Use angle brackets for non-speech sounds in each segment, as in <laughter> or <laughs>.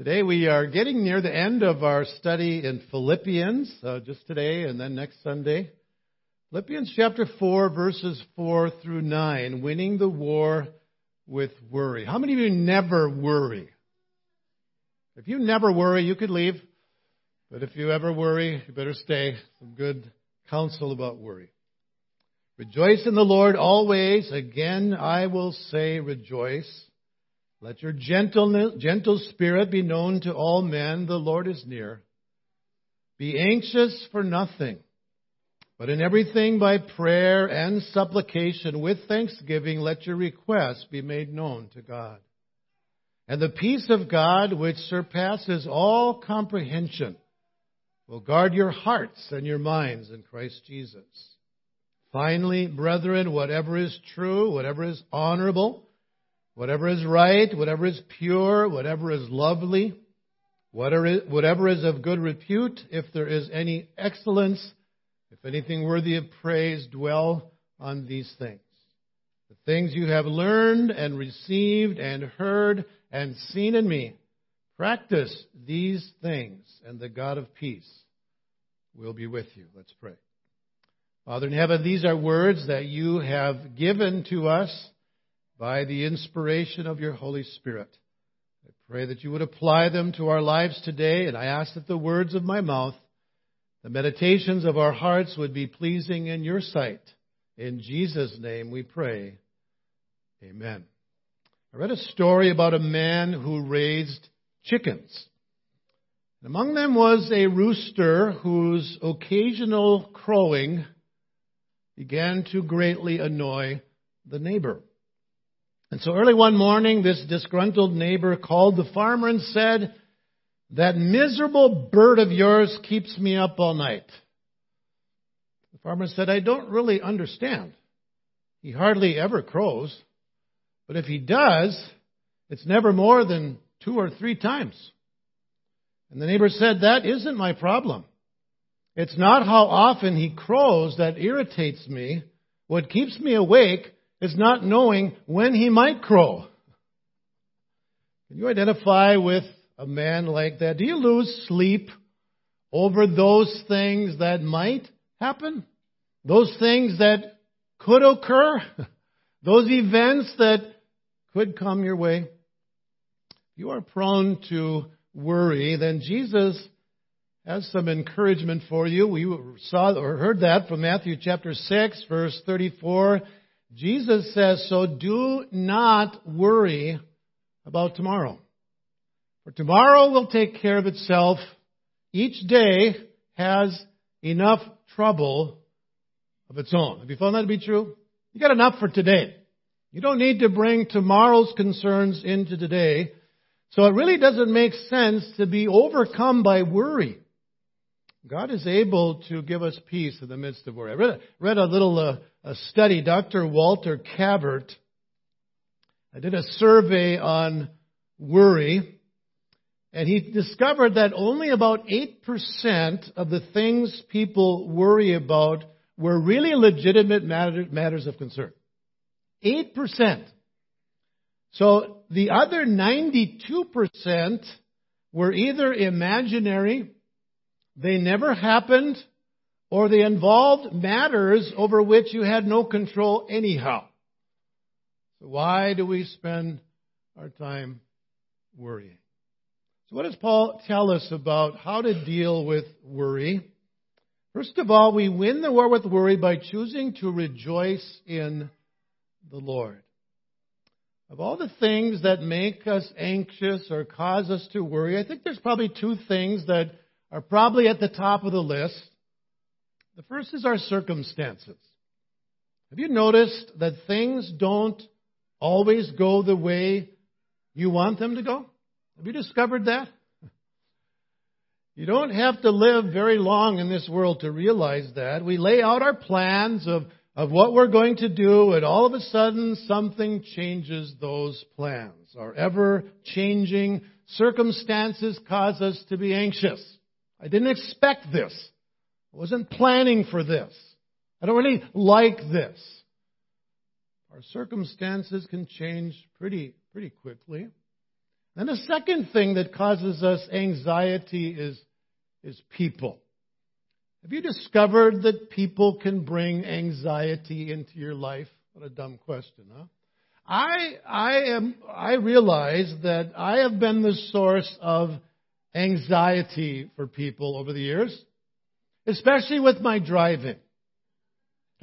Today we are getting near the end of our study in Philippians, uh, just today and then next Sunday. Philippians chapter 4, verses 4 through 9, winning the war with worry. How many of you never worry? If you never worry, you could leave. But if you ever worry, you better stay. Some good counsel about worry. Rejoice in the Lord always. Again, I will say rejoice. Let your gentleness, gentle spirit be known to all men. The Lord is near. Be anxious for nothing, but in everything by prayer and supplication with thanksgiving, let your requests be made known to God. And the peace of God, which surpasses all comprehension, will guard your hearts and your minds in Christ Jesus. Finally, brethren, whatever is true, whatever is honorable, Whatever is right, whatever is pure, whatever is lovely, whatever is of good repute, if there is any excellence, if anything worthy of praise, dwell on these things. The things you have learned and received and heard and seen in me, practice these things, and the God of peace will be with you. Let's pray. Father in heaven, these are words that you have given to us by the inspiration of your Holy Spirit. I pray that you would apply them to our lives today, and I ask that the words of my mouth, the meditations of our hearts would be pleasing in your sight. In Jesus' name we pray. Amen. I read a story about a man who raised chickens. among them was a rooster whose occasional crowing began to greatly annoy the neighbor. And so early one morning, this disgruntled neighbor called the farmer and said, That miserable bird of yours keeps me up all night. The farmer said, I don't really understand. He hardly ever crows. But if he does, it's never more than two or three times. And the neighbor said, That isn't my problem. It's not how often he crows that irritates me. What keeps me awake is not knowing when he might crow. Can you identify with a man like that? Do you lose sleep over those things that might happen? Those things that could occur? <laughs> Those events that could come your way? You are prone to worry, then Jesus has some encouragement for you. We saw or heard that from Matthew chapter 6, verse 34 Jesus says, so do not worry about tomorrow. For tomorrow will take care of itself. Each day has enough trouble of its own. Have you found that to be true? You got enough for today. You don't need to bring tomorrow's concerns into today. So it really doesn't make sense to be overcome by worry. God is able to give us peace in the midst of worry. I read, read a little uh, a study. Dr. Walter Cavert I did a survey on worry, and he discovered that only about 8% of the things people worry about were really legitimate matters of concern. 8%. So the other 92% were either imaginary they never happened, or they involved matters over which you had no control anyhow. So why do we spend our time worrying? So what does Paul tell us about how to deal with worry? First of all, we win the war with worry by choosing to rejoice in the Lord. Of all the things that make us anxious or cause us to worry, I think there's probably two things that are probably at the top of the list. The first is our circumstances. Have you noticed that things don't always go the way you want them to go? Have you discovered that? You don't have to live very long in this world to realize that. We lay out our plans of, of what we're going to do, and all of a sudden something changes those plans. Our ever changing circumstances cause us to be anxious. I didn't expect this. I wasn't planning for this. I don't really like this. Our circumstances can change pretty, pretty quickly. And the second thing that causes us anxiety is, is people. Have you discovered that people can bring anxiety into your life? What a dumb question, huh? I, I am, I realize that I have been the source of anxiety for people over the years, especially with my driving.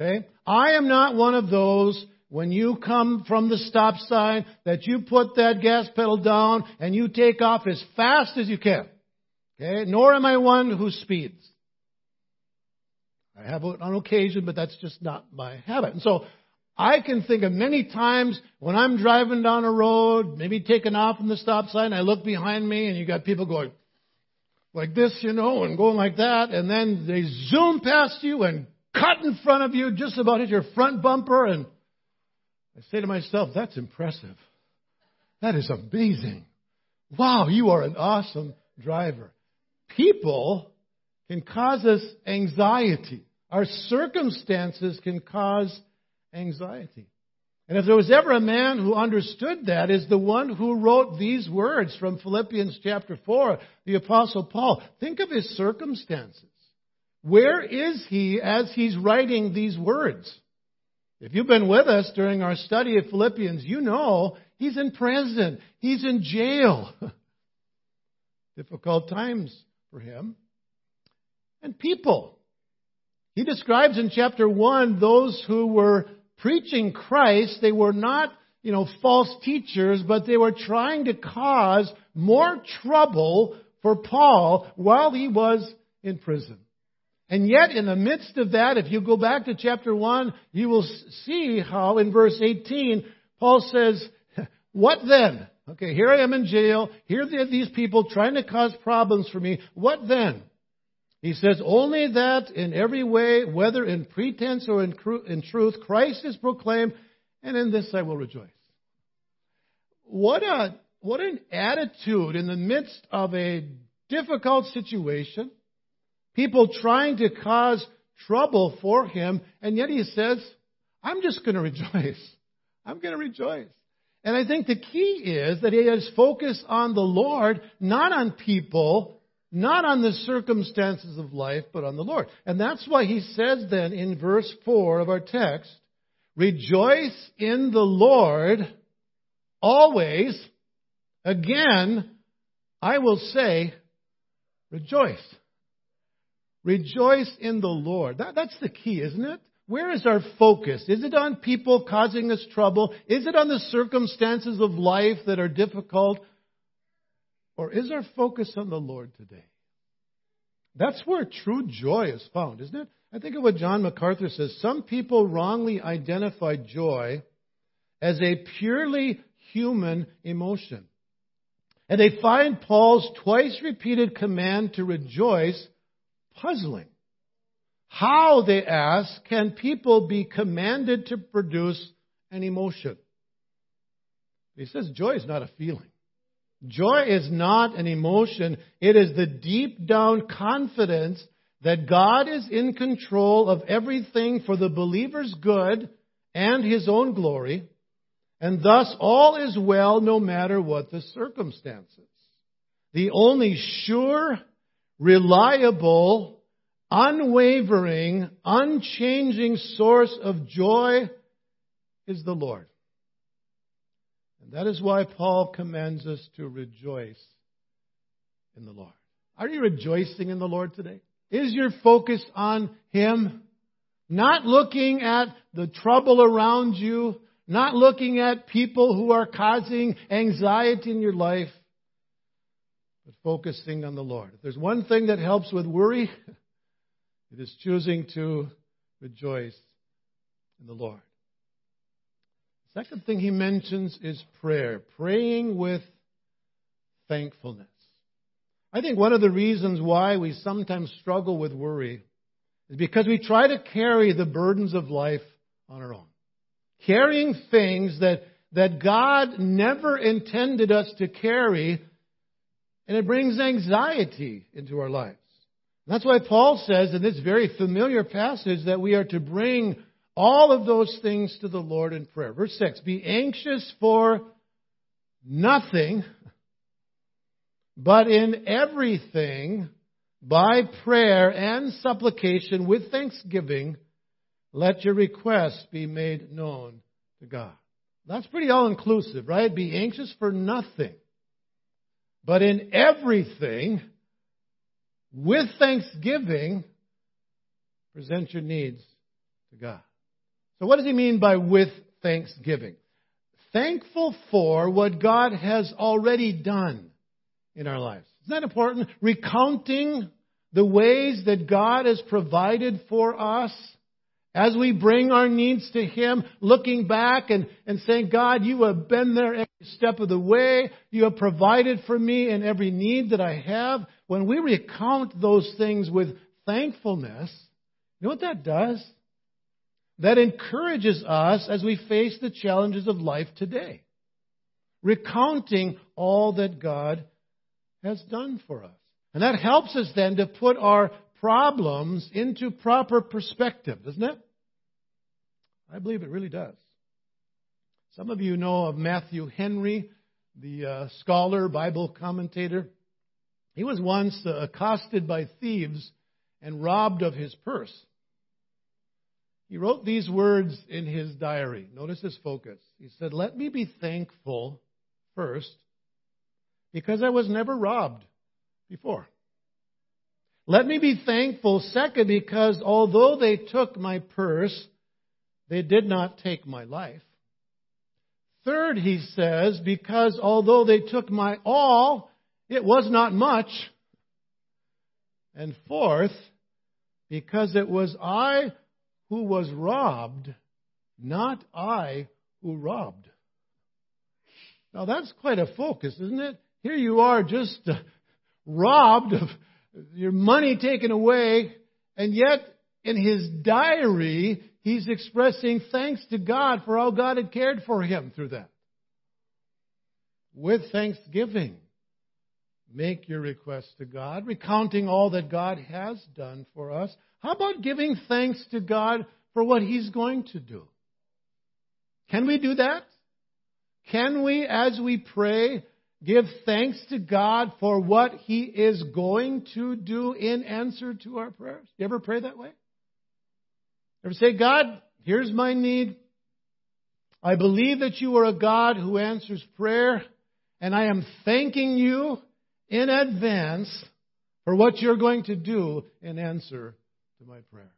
Okay? I am not one of those when you come from the stop sign that you put that gas pedal down and you take off as fast as you can. Okay? Nor am I one who speeds. I have it on occasion, but that's just not my habit. And so I can think of many times when I'm driving down a road, maybe taking off from the stop sign, I look behind me and you got people going like this, you know, and going like that, and then they zoom past you and cut in front of you, just about hit your front bumper, and I say to myself, that's impressive. That is amazing. Wow, you are an awesome driver. People can cause us anxiety. Our circumstances can cause anxiety. And if there was ever a man who understood that, is the one who wrote these words from Philippians chapter 4, the Apostle Paul. Think of his circumstances. Where is he as he's writing these words? If you've been with us during our study of Philippians, you know he's in prison. He's in jail. <laughs> Difficult times for him. And people. He describes in chapter 1 those who were preaching Christ, they were not, you know, false teachers, but they were trying to cause more trouble for Paul while he was in prison. And yet, in the midst of that, if you go back to chapter 1, you will see how in verse 18, Paul says, <laughs> What then? Okay, here I am in jail. Here are these people trying to cause problems for me. What then? He says, only that in every way, whether in pretense or in, in truth, Christ is proclaimed, and in this I will rejoice. What a, what an attitude in the midst of a difficult situation, people trying to cause trouble for him, and yet he says, I'm just going <laughs> to rejoice. I'm going to rejoice. And I think the key is that he has focused on the Lord, not on people, not on the circumstances of life, but on the Lord. And that's why he says then in verse 4 of our text, Rejoice in the Lord always. Again, I will say, Rejoice. Rejoice in the Lord. That, that's the key, isn't it? Where is our focus? Is it on people causing us trouble? Is it on the circumstances of life that are difficult? Or is our focus on the Lord today? That's where true joy is found, isn't it? I think of what John MacArthur says. Some people wrongly identify joy as a purely human emotion. And they find Paul's twice repeated command to rejoice puzzling. How, they ask, can people be commanded to produce an emotion? He says joy is not a feeling. Joy is not an emotion. It is the deep down confidence that God is in control of everything for the believer's good and his own glory, and thus all is well no matter what the circumstances. The only sure, reliable, unwavering, unchanging source of joy is the Lord. And that is why Paul commands us to rejoice in the Lord. Are you rejoicing in the Lord today? Is your focus on Him? Not looking at the trouble around you, not looking at people who are causing anxiety in your life, but focusing on the Lord. If there's one thing that helps with worry, <laughs> it is choosing to rejoice in the Lord. Second thing he mentions is prayer, praying with thankfulness. I think one of the reasons why we sometimes struggle with worry is because we try to carry the burdens of life on our own. Carrying things that, that God never intended us to carry, and it brings anxiety into our lives. That's why Paul says in this very familiar passage that we are to bring all of those things to the Lord in prayer. Verse 6 Be anxious for nothing, But in everything, by prayer and supplication with thanksgiving, let your requests be made known to God. That's pretty all inclusive, right? Be anxious for nothing. But in everything, with thanksgiving, present your needs to God. So what does he mean by with thanksgiving? Thankful for what God has already done in our lives. Isn't that important? Recounting the ways that God has provided for us as we bring our needs to Him, looking back and, and saying, God, you have been there every step of the way. You have provided for me in every need that I have. When we recount those things with thankfulness, you know what that does? That encourages us as we face the challenges of life today. Recounting all that God has done for us. And that helps us then to put our problems into proper perspective, doesn't it? I believe it really does. Some of you know of Matthew Henry, the uh, scholar, Bible commentator. He was once uh, accosted by thieves and robbed of his purse. He wrote these words in his diary. Notice his focus. He said, Let me be thankful first because I was never robbed before. Let me be thankful second because although they took my purse, they did not take my life. Third, he says, because although they took my all, it was not much. And fourth, because it was I who was robbed, not I who robbed. Now that's quite a focus, isn't it? Here you are just uh, robbed of your money taken away, and yet in his diary, he's expressing thanks to God for how God had cared for him through that. With thanksgiving, make your request to God, recounting all that God has done for us. How about giving thanks to God for what he's going to do? Can we do that? Can we, as we pray, give thanks to God for what He is going to do in answer to our prayers? You ever pray that way? Ever say, God, here's my need. I believe that you are a God who answers prayer, and I am thanking you in advance for what you're going to do in answer to my prayer.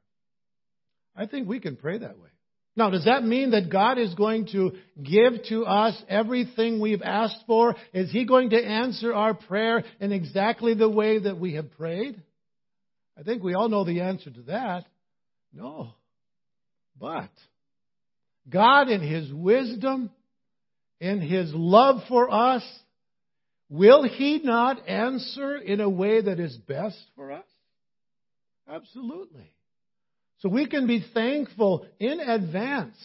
I think we can pray that way. Now, does that mean that God is going to give to us everything we've asked for? Is He going to answer our prayer in exactly the way that we have prayed? I think we all know the answer to that. No. But God, in His wisdom, in His love for us, will He not answer in a way that is best for us? Absolutely. So we can be thankful in advance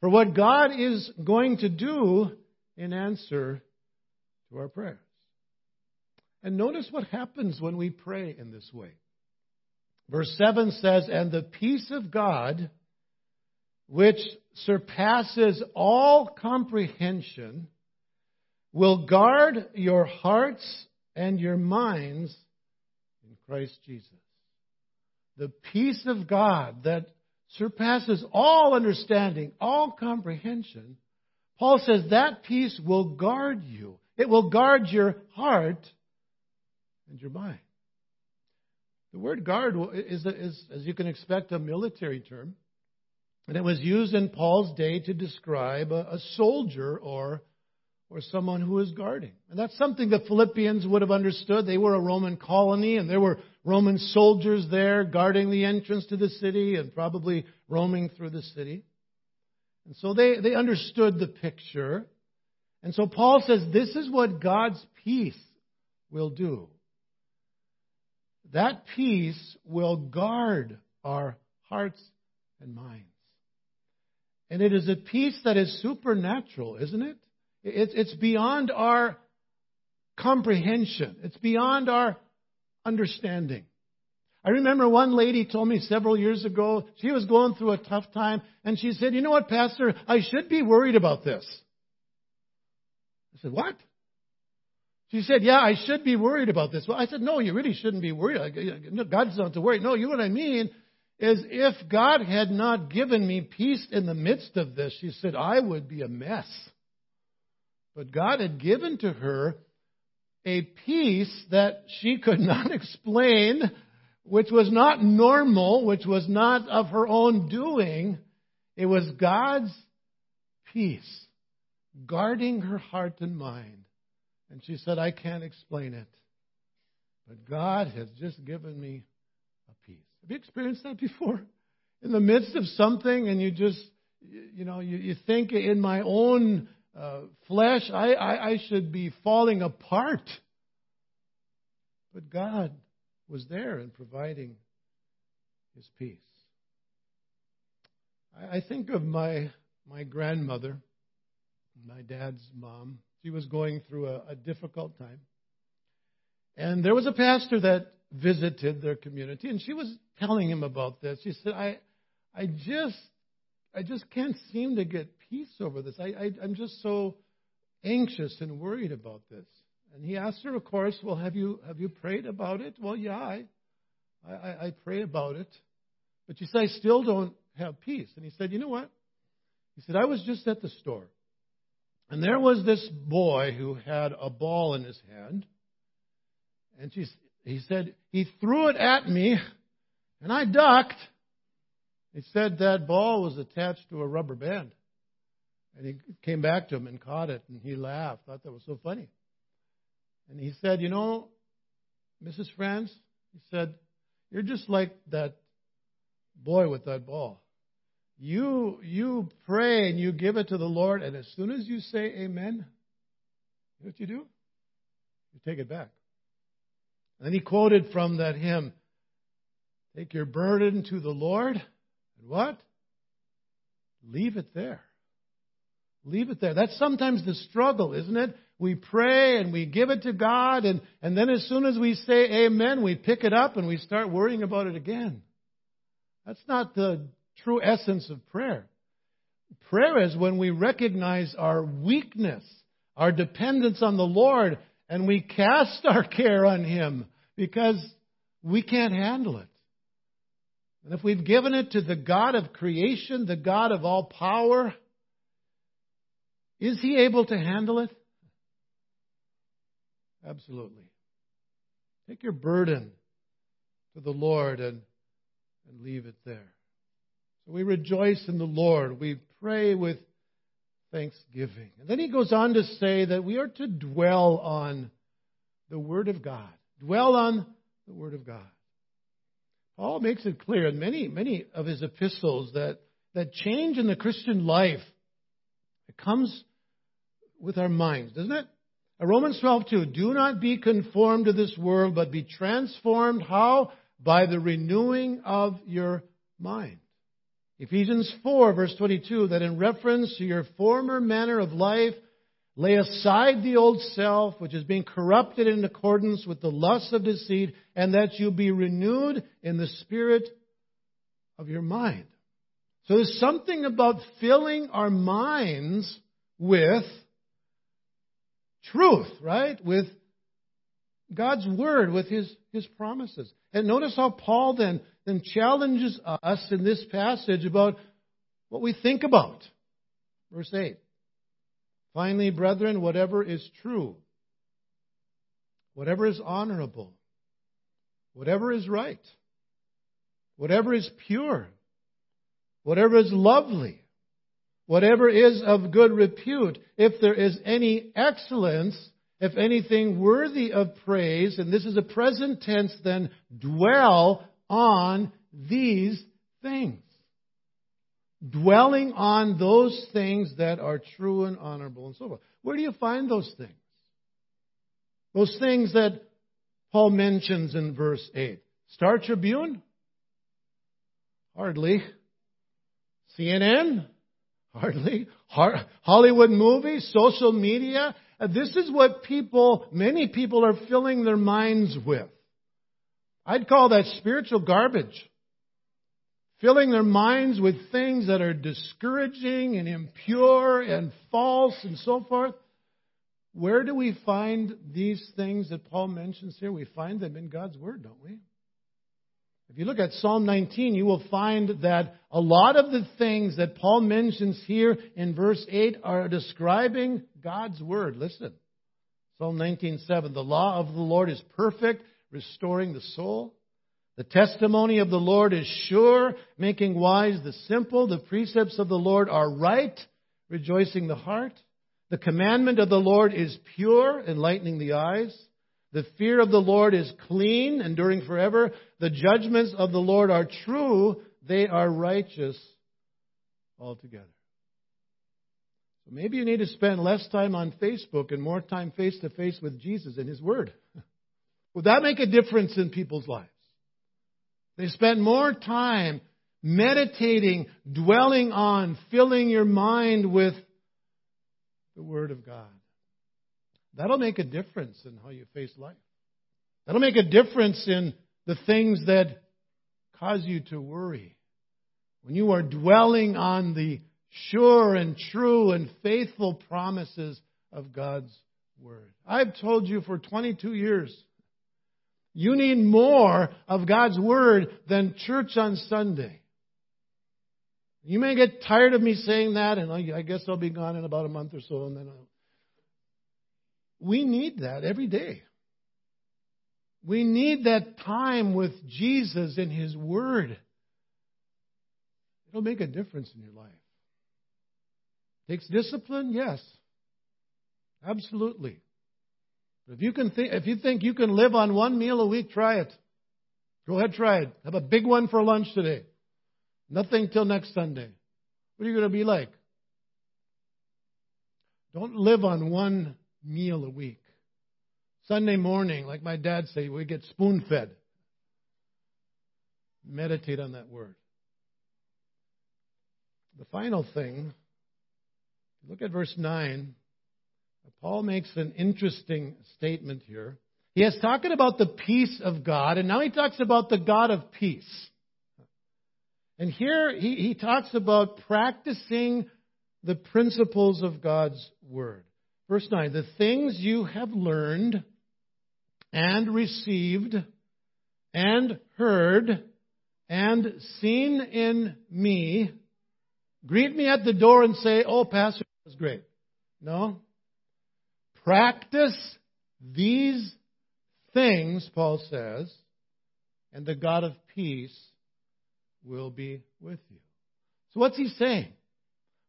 for what God is going to do in answer to our prayers. And notice what happens when we pray in this way. Verse 7 says, And the peace of God, which surpasses all comprehension, will guard your hearts and your minds in Christ Jesus the peace of God that surpasses all understanding, all comprehension, Paul says that peace will guard you. It will guard your heart and your mind. The word guard is, is, as you can expect, a military term. And it was used in Paul's day to describe a, a soldier or or someone who is guarding. And that's something the Philippians would have understood. They were a Roman colony and there were Roman soldiers there guarding the entrance to the city and probably roaming through the city. And so they, they understood the picture. And so Paul says this is what God's peace will do. That peace will guard our hearts and minds. And it is a peace that is supernatural, isn't it? It's beyond our comprehension. It's beyond our understanding. I remember one lady told me several years ago, she was going through a tough time, and she said, You know what, Pastor, I should be worried about this. I said, What? She said, Yeah, I should be worried about this. Well, I said, No, you really shouldn't be worried. God's not to worry. No, you know what I mean? Is if God had not given me peace in the midst of this, she said, I would be a mess. But God had given to her a peace that she could <laughs> not explain, which was not normal, which was not of her own doing. It was God's peace guarding her heart and mind. And she said, I can't explain it. But God has just given me a peace. Have you experienced that before? In the midst of something, and you just, you know, you, you think in my own uh, flesh, I, I, I should be falling apart. But God was there in providing His peace. I, I think of my my grandmother, my dad's mom. She was going through a, a difficult time, and there was a pastor that visited their community, and she was telling him about this. She said, "I, I just, I just can't seem to get peace over this. I, I, I'm just so anxious and worried about this." And he asked her, of course, "Well, have you have you prayed about it?" Well, yeah, I, I, I pray about it, but she said, "I still don't have peace." And he said, "You know what?" He said, "I was just at the store, and there was this boy who had a ball in his hand, and she, he said he threw it at me, and I ducked." He said that ball was attached to a rubber band. And he came back to him and caught it, and he laughed. Thought that was so funny. And he said, You know, Mrs. Franz, he said, You're just like that boy with that ball. You you pray and you give it to the Lord, and as soon as you say amen, you know what you do? You take it back. And then he quoted from that hymn, Take your burden to the Lord, and what? Leave it there. Leave it there. That's sometimes the struggle, isn't it? We pray and we give it to God, and, and then as soon as we say amen, we pick it up and we start worrying about it again. That's not the true essence of prayer. Prayer is when we recognize our weakness, our dependence on the Lord, and we cast our <laughs> care on Him because we can't handle it. And if we've given it to the God of creation, the God of all power, is he able to handle it? Absolutely. Take your burden to the Lord and, and leave it there. So we rejoice in the Lord. We pray with thanksgiving. And then he goes on to say that we are to dwell on the Word of God. Dwell on the Word of God. Paul makes it clear in many, many of his epistles that, that change in the Christian life it comes with our minds, doesn't it? Romans 12:2 Do not be conformed to this world, but be transformed how? By the renewing of your mind. Ephesians 4 verse 22 that in reference to your former manner of life lay aside the old self which is being corrupted in accordance with the lusts of deceit and that you be renewed in the spirit of your mind. So there's something about filling our minds with truth, right? With God's word, with his, his promises. And notice how Paul then, then challenges us in this passage about what we think about. Verse 8. Finally, brethren, whatever is true, whatever is honorable, whatever is right, whatever is pure, whatever is lovely, whatever is of good repute, if there is any excellence, if anything worthy of praise, and this is a present tense, then dwell on these things. Dwelling on those things that are true and honorable and so forth. Where do you find those things? Those things that Paul mentions in verse 8. Star Tribune? Hardly. CNN? Hardly. Hollywood movies, social media. Uh, this is what people, many people are filling their minds with. I'd call that spiritual garbage. Filling their minds with things that are discouraging and impure and false and so forth. where do we find these things that Paul mentions here? We find them in God's Word, don't we? If you look at Psalm 19, you will find that a lot of the things that Paul mentions here in verse 8 are describing God's Word. Listen. Psalm 19:7 The law of the Lord is perfect, restoring the soul. The testimony of the Lord is sure, making wise the simple. The precepts of the Lord are right, rejoicing the heart. The commandment of the Lord is pure, enlightening the eyes. The fear of the Lord is clean, enduring forever. The judgments of the Lord are true, they are righteous altogether. So maybe you need to spend less time on Facebook and more time face to face with Jesus and His Word. <laughs> Would that make a difference in people's lives? They spend more time meditating, dwelling on, filling your mind with the Word of God. That'll make a difference in how you face life. That'll make a difference in the things that cause you to worry. When you are dwelling on the sure and true and faithful promises of God's Word. I've told you for 22 years, you need more of God's Word than church on Sunday. You may get tired of me saying that, and I guess I'll be gone in about a month or so, and then I'll... we need that every day. We need that time with Jesus and His Word. It'll make a difference in your life. Takes discipline, yes, absolutely. If you can, th- if you think you can live on one meal a week, try it. Go ahead, try it. Have a big one for lunch today. Nothing till next Sunday. What are you going to be like? Don't live on one meal a week. Sunday morning, like my dad said, we get spoon fed. Meditate on that word. The final thing, look at verse 9. Paul makes an interesting statement here. He is talking about the peace of God, and now he talks about the God of peace. And here he, he talks about practicing the principles of God's Word. Verse 9 The things you have learned and received and heard and seen in me, greet me at the door and say, Oh, Pastor, that's great. No. Practice these things, Paul says, and the God of peace will be with you. So what's he saying?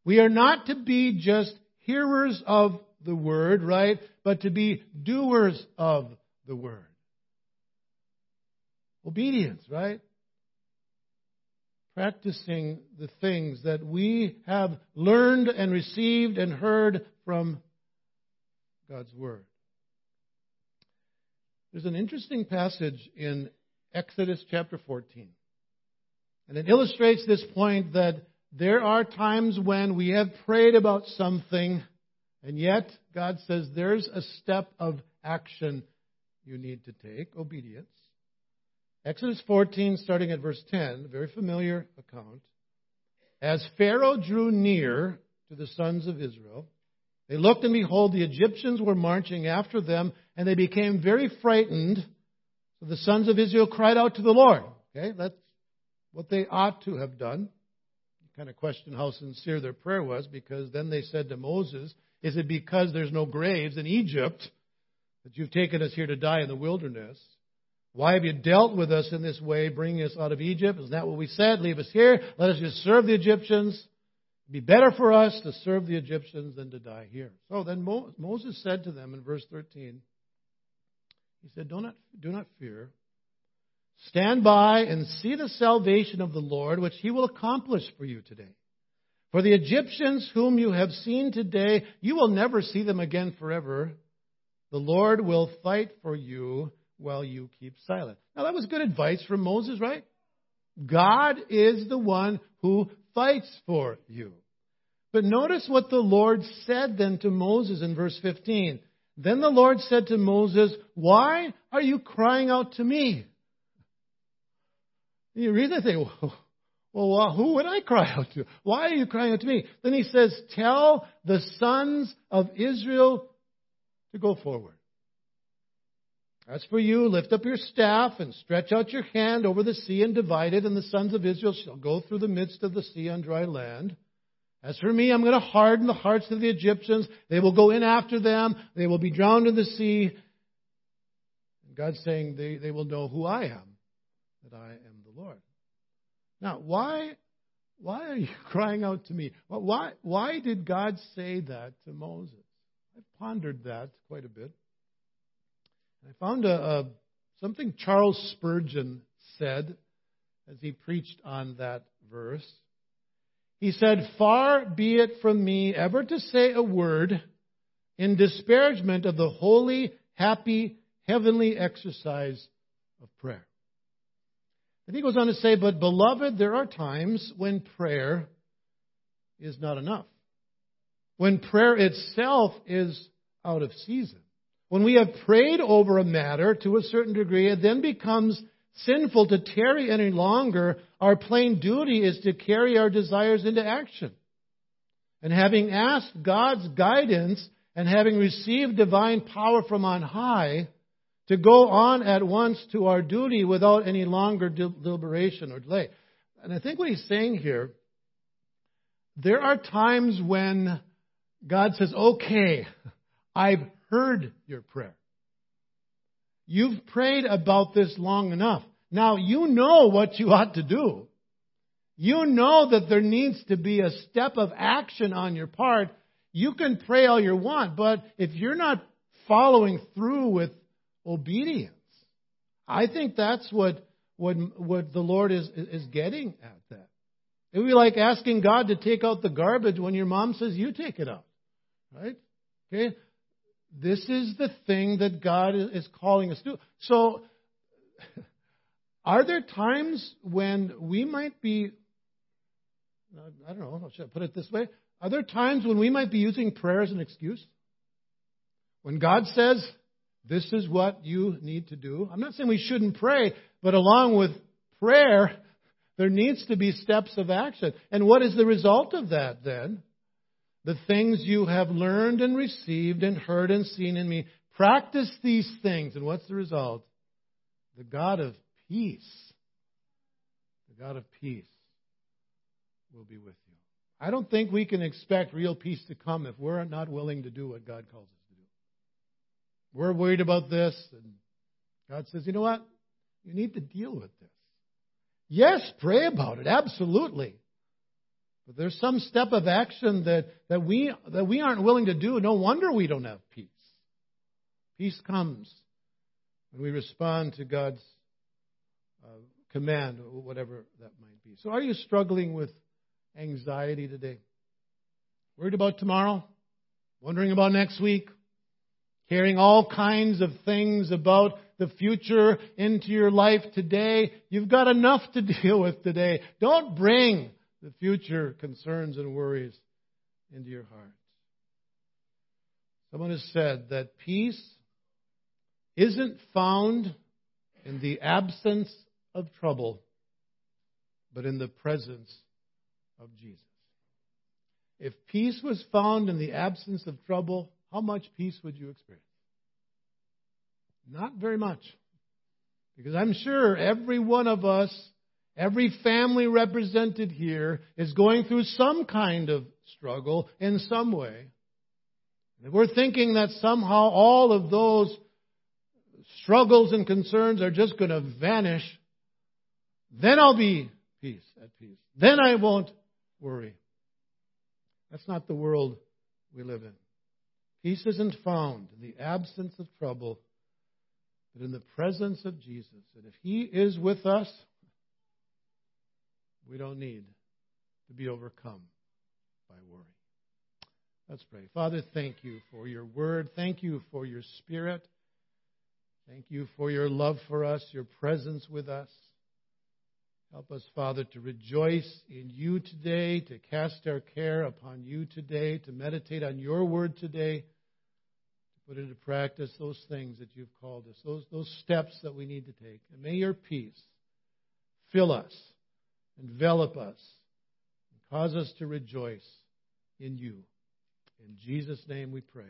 We are not to be just hearers of the word, right? But to be doers of the word. Obedience, right? Practicing the things that we have learned and received and heard from God's Word. There's an interesting passage in Exodus chapter 14. And it illustrates this point that there are times when we have prayed about something, and yet God says there's a step of action you need to take obedience. Exodus 14, starting at verse 10, a very familiar account. As Pharaoh drew near to the sons of Israel, they looked, and behold, the Egyptians were marching after them, and they became very frightened. So the sons of Israel cried out to the Lord. Okay, that's what they ought to have done. You kind of question how sincere their prayer was, because then they said to Moses, Is it because there's no graves in Egypt that you've taken us here to die in the wilderness? Why have you dealt with us in this way, bringing us out of Egypt? Isn't that what we said? Leave us here. Let us just serve the Egyptians. It'd be better for us to serve the Egyptians than to die here. So then Mo- Moses said to them in verse 13, he said, do not, do not fear. Stand by and see the salvation of the Lord, which he will accomplish for you today. For the Egyptians whom you have seen today, you will never see them again forever. The Lord will fight for you while you keep silent. Now, that was good advice from Moses, right? God is the one who fights for you. But notice what the Lord said then to Moses in verse 15. Then the Lord said to Moses, Why are you crying out to me? You read that thing, well, who would I cry out to? Why are you crying out to me? Then he says, Tell the sons of Israel to go forward. As for you, lift up your staff and stretch out your hand over the sea and divide it, and the sons of Israel shall go through the midst of the sea on dry land. As for me, I'm going to harden the hearts of the Egyptians. They will go in after them. They will be drowned in the sea. God's saying they, they will know who I am, that I am the Lord. Now, why, why are you <laughs> crying out to me? Why, why did God say that to Moses? I've pondered that quite a bit. I found a, a, something Charles Spurgeon said as he preached on that verse. He said, Far be it from me ever to say a word in disparagement of the holy, happy, heavenly exercise of prayer. And he goes on to say, But beloved, there are times when prayer is not enough. When prayer itself is out of season. When we have prayed over a matter to a certain degree, it then becomes sinful to tarry any longer. Our plain duty is to carry our desires into action. And having asked God's guidance and having received divine power from on high, to go on at once to our duty without any longer deliberation or delay. And I think what he's saying here, there are times when God says, okay, I've heard your prayer. You've prayed about this long enough. Now you know what you ought to do. You know that there needs to be a step of action on your part. You can pray all you want, but if you're not following through with obedience. I think that's what, what, what the Lord is, is getting at that. It would be like asking God to take out the garbage when your mom says you take it out. Right? Okay? This is the thing that God is calling us to. So, are there times when we might be, I don't know, should I put it this way? Are there times when we might be using prayer as an excuse? When God says, this is what you need to do. I'm not saying we shouldn't pray, but along with prayer, there needs to be steps of action. And what is the result of that then? The things you have learned and received and heard and seen in me. Practice these things. And what's the result? The God of peace, the God of peace will be with you. I don't think we can expect real peace to come if we're not willing to do what God calls us. To do. We're worried about this. And God says, you know what? You need to deal with this. Yes, pray about it. Absolutely. But there's some step of action that, that, we, that we aren't willing to do. No wonder we don't have peace. Peace comes when we respond to God's uh, command, whatever that might be. So, are you struggling with anxiety today? Worried about tomorrow? Wondering about next week? carrying all kinds of things about the future into your life today. You've got enough to <laughs> deal with today. Don't bring the future concerns and worries into your heart. Someone has said that peace isn't found in the absence of trouble, but in the presence of Jesus. If peace was found in the absence of trouble, how much peace would you experience? Not very much. Because I'm sure every one of us, every family represented here, is going through some kind of struggle in some way. If we're thinking that somehow all of those struggles and concerns are just going to vanish, then I'll be peace at peace. Then I won't worry. That's not the world we live in. Peace isn't found in the absence of trouble, but in the presence of Jesus. And if He is with us, we don't need to be overcome by worry. Let's pray. Father, thank you for your word. Thank you for your spirit. Thank you for your love for us, your presence with us. Help us, Father, to rejoice in you today, to cast our care upon you today, to meditate on your word today to put into practice those things that you've called us, those, those steps that we need to take. And may your peace fill us, envelop us, and cause us to rejoice in you. In Jesus' name we pray.